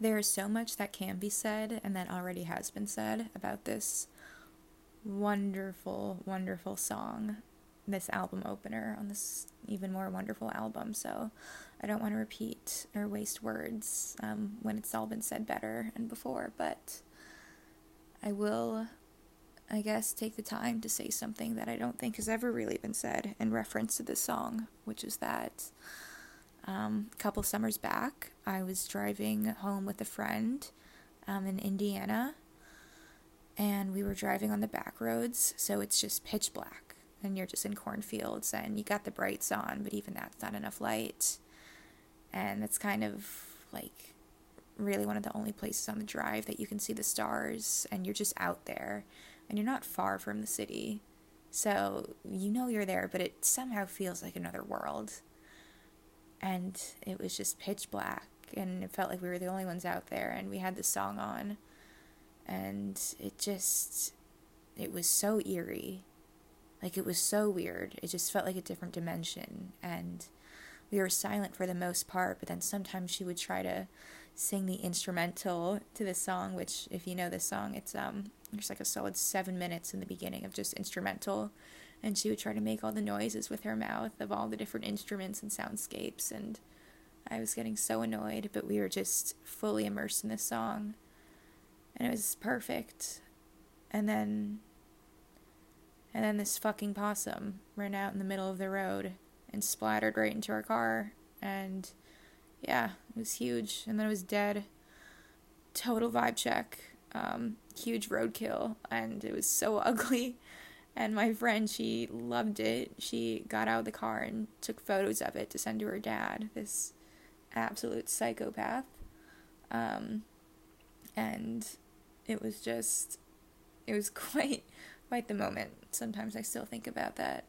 there is so much that can be said and that already has been said about this wonderful, wonderful song, this album opener on this even more wonderful album. So I don't want to repeat or waste words um, when it's all been said better and before, but I will, I guess, take the time to say something that I don't think has ever really been said in reference to this song, which is that um, a couple summers back, I was driving home with a friend um, in Indiana, and we were driving on the back roads, so it's just pitch black, and you're just in cornfields, and you got the brights on, but even that's not enough light, and it's kind of like really one of the only places on the drive that you can see the stars, and you're just out there, and you're not far from the city. So you know you're there, but it somehow feels like another world and it was just pitch black and it felt like we were the only ones out there and we had the song on. And it just it was so eerie. Like it was so weird. It just felt like a different dimension. And we were silent for the most part but then sometimes she would try to sing the instrumental to the song which if you know this song it's um there's like a solid seven minutes in the beginning of just instrumental and she would try to make all the noises with her mouth of all the different instruments and soundscapes and I was getting so annoyed, but we were just fully immersed in this song and it was perfect. And then and then this fucking possum ran out in the middle of the road and splattered right into our car and yeah, it was huge and then it was dead. Total vibe check. Um, huge roadkill and it was so ugly and my friend, she loved it. She got out of the car and took photos of it to send to her dad, this absolute psychopath. Um, and it was just, it was quite, quite the moment. Sometimes I still think about that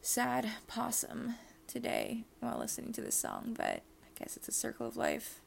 sad possum today while listening to this song, but I guess it's a circle of life.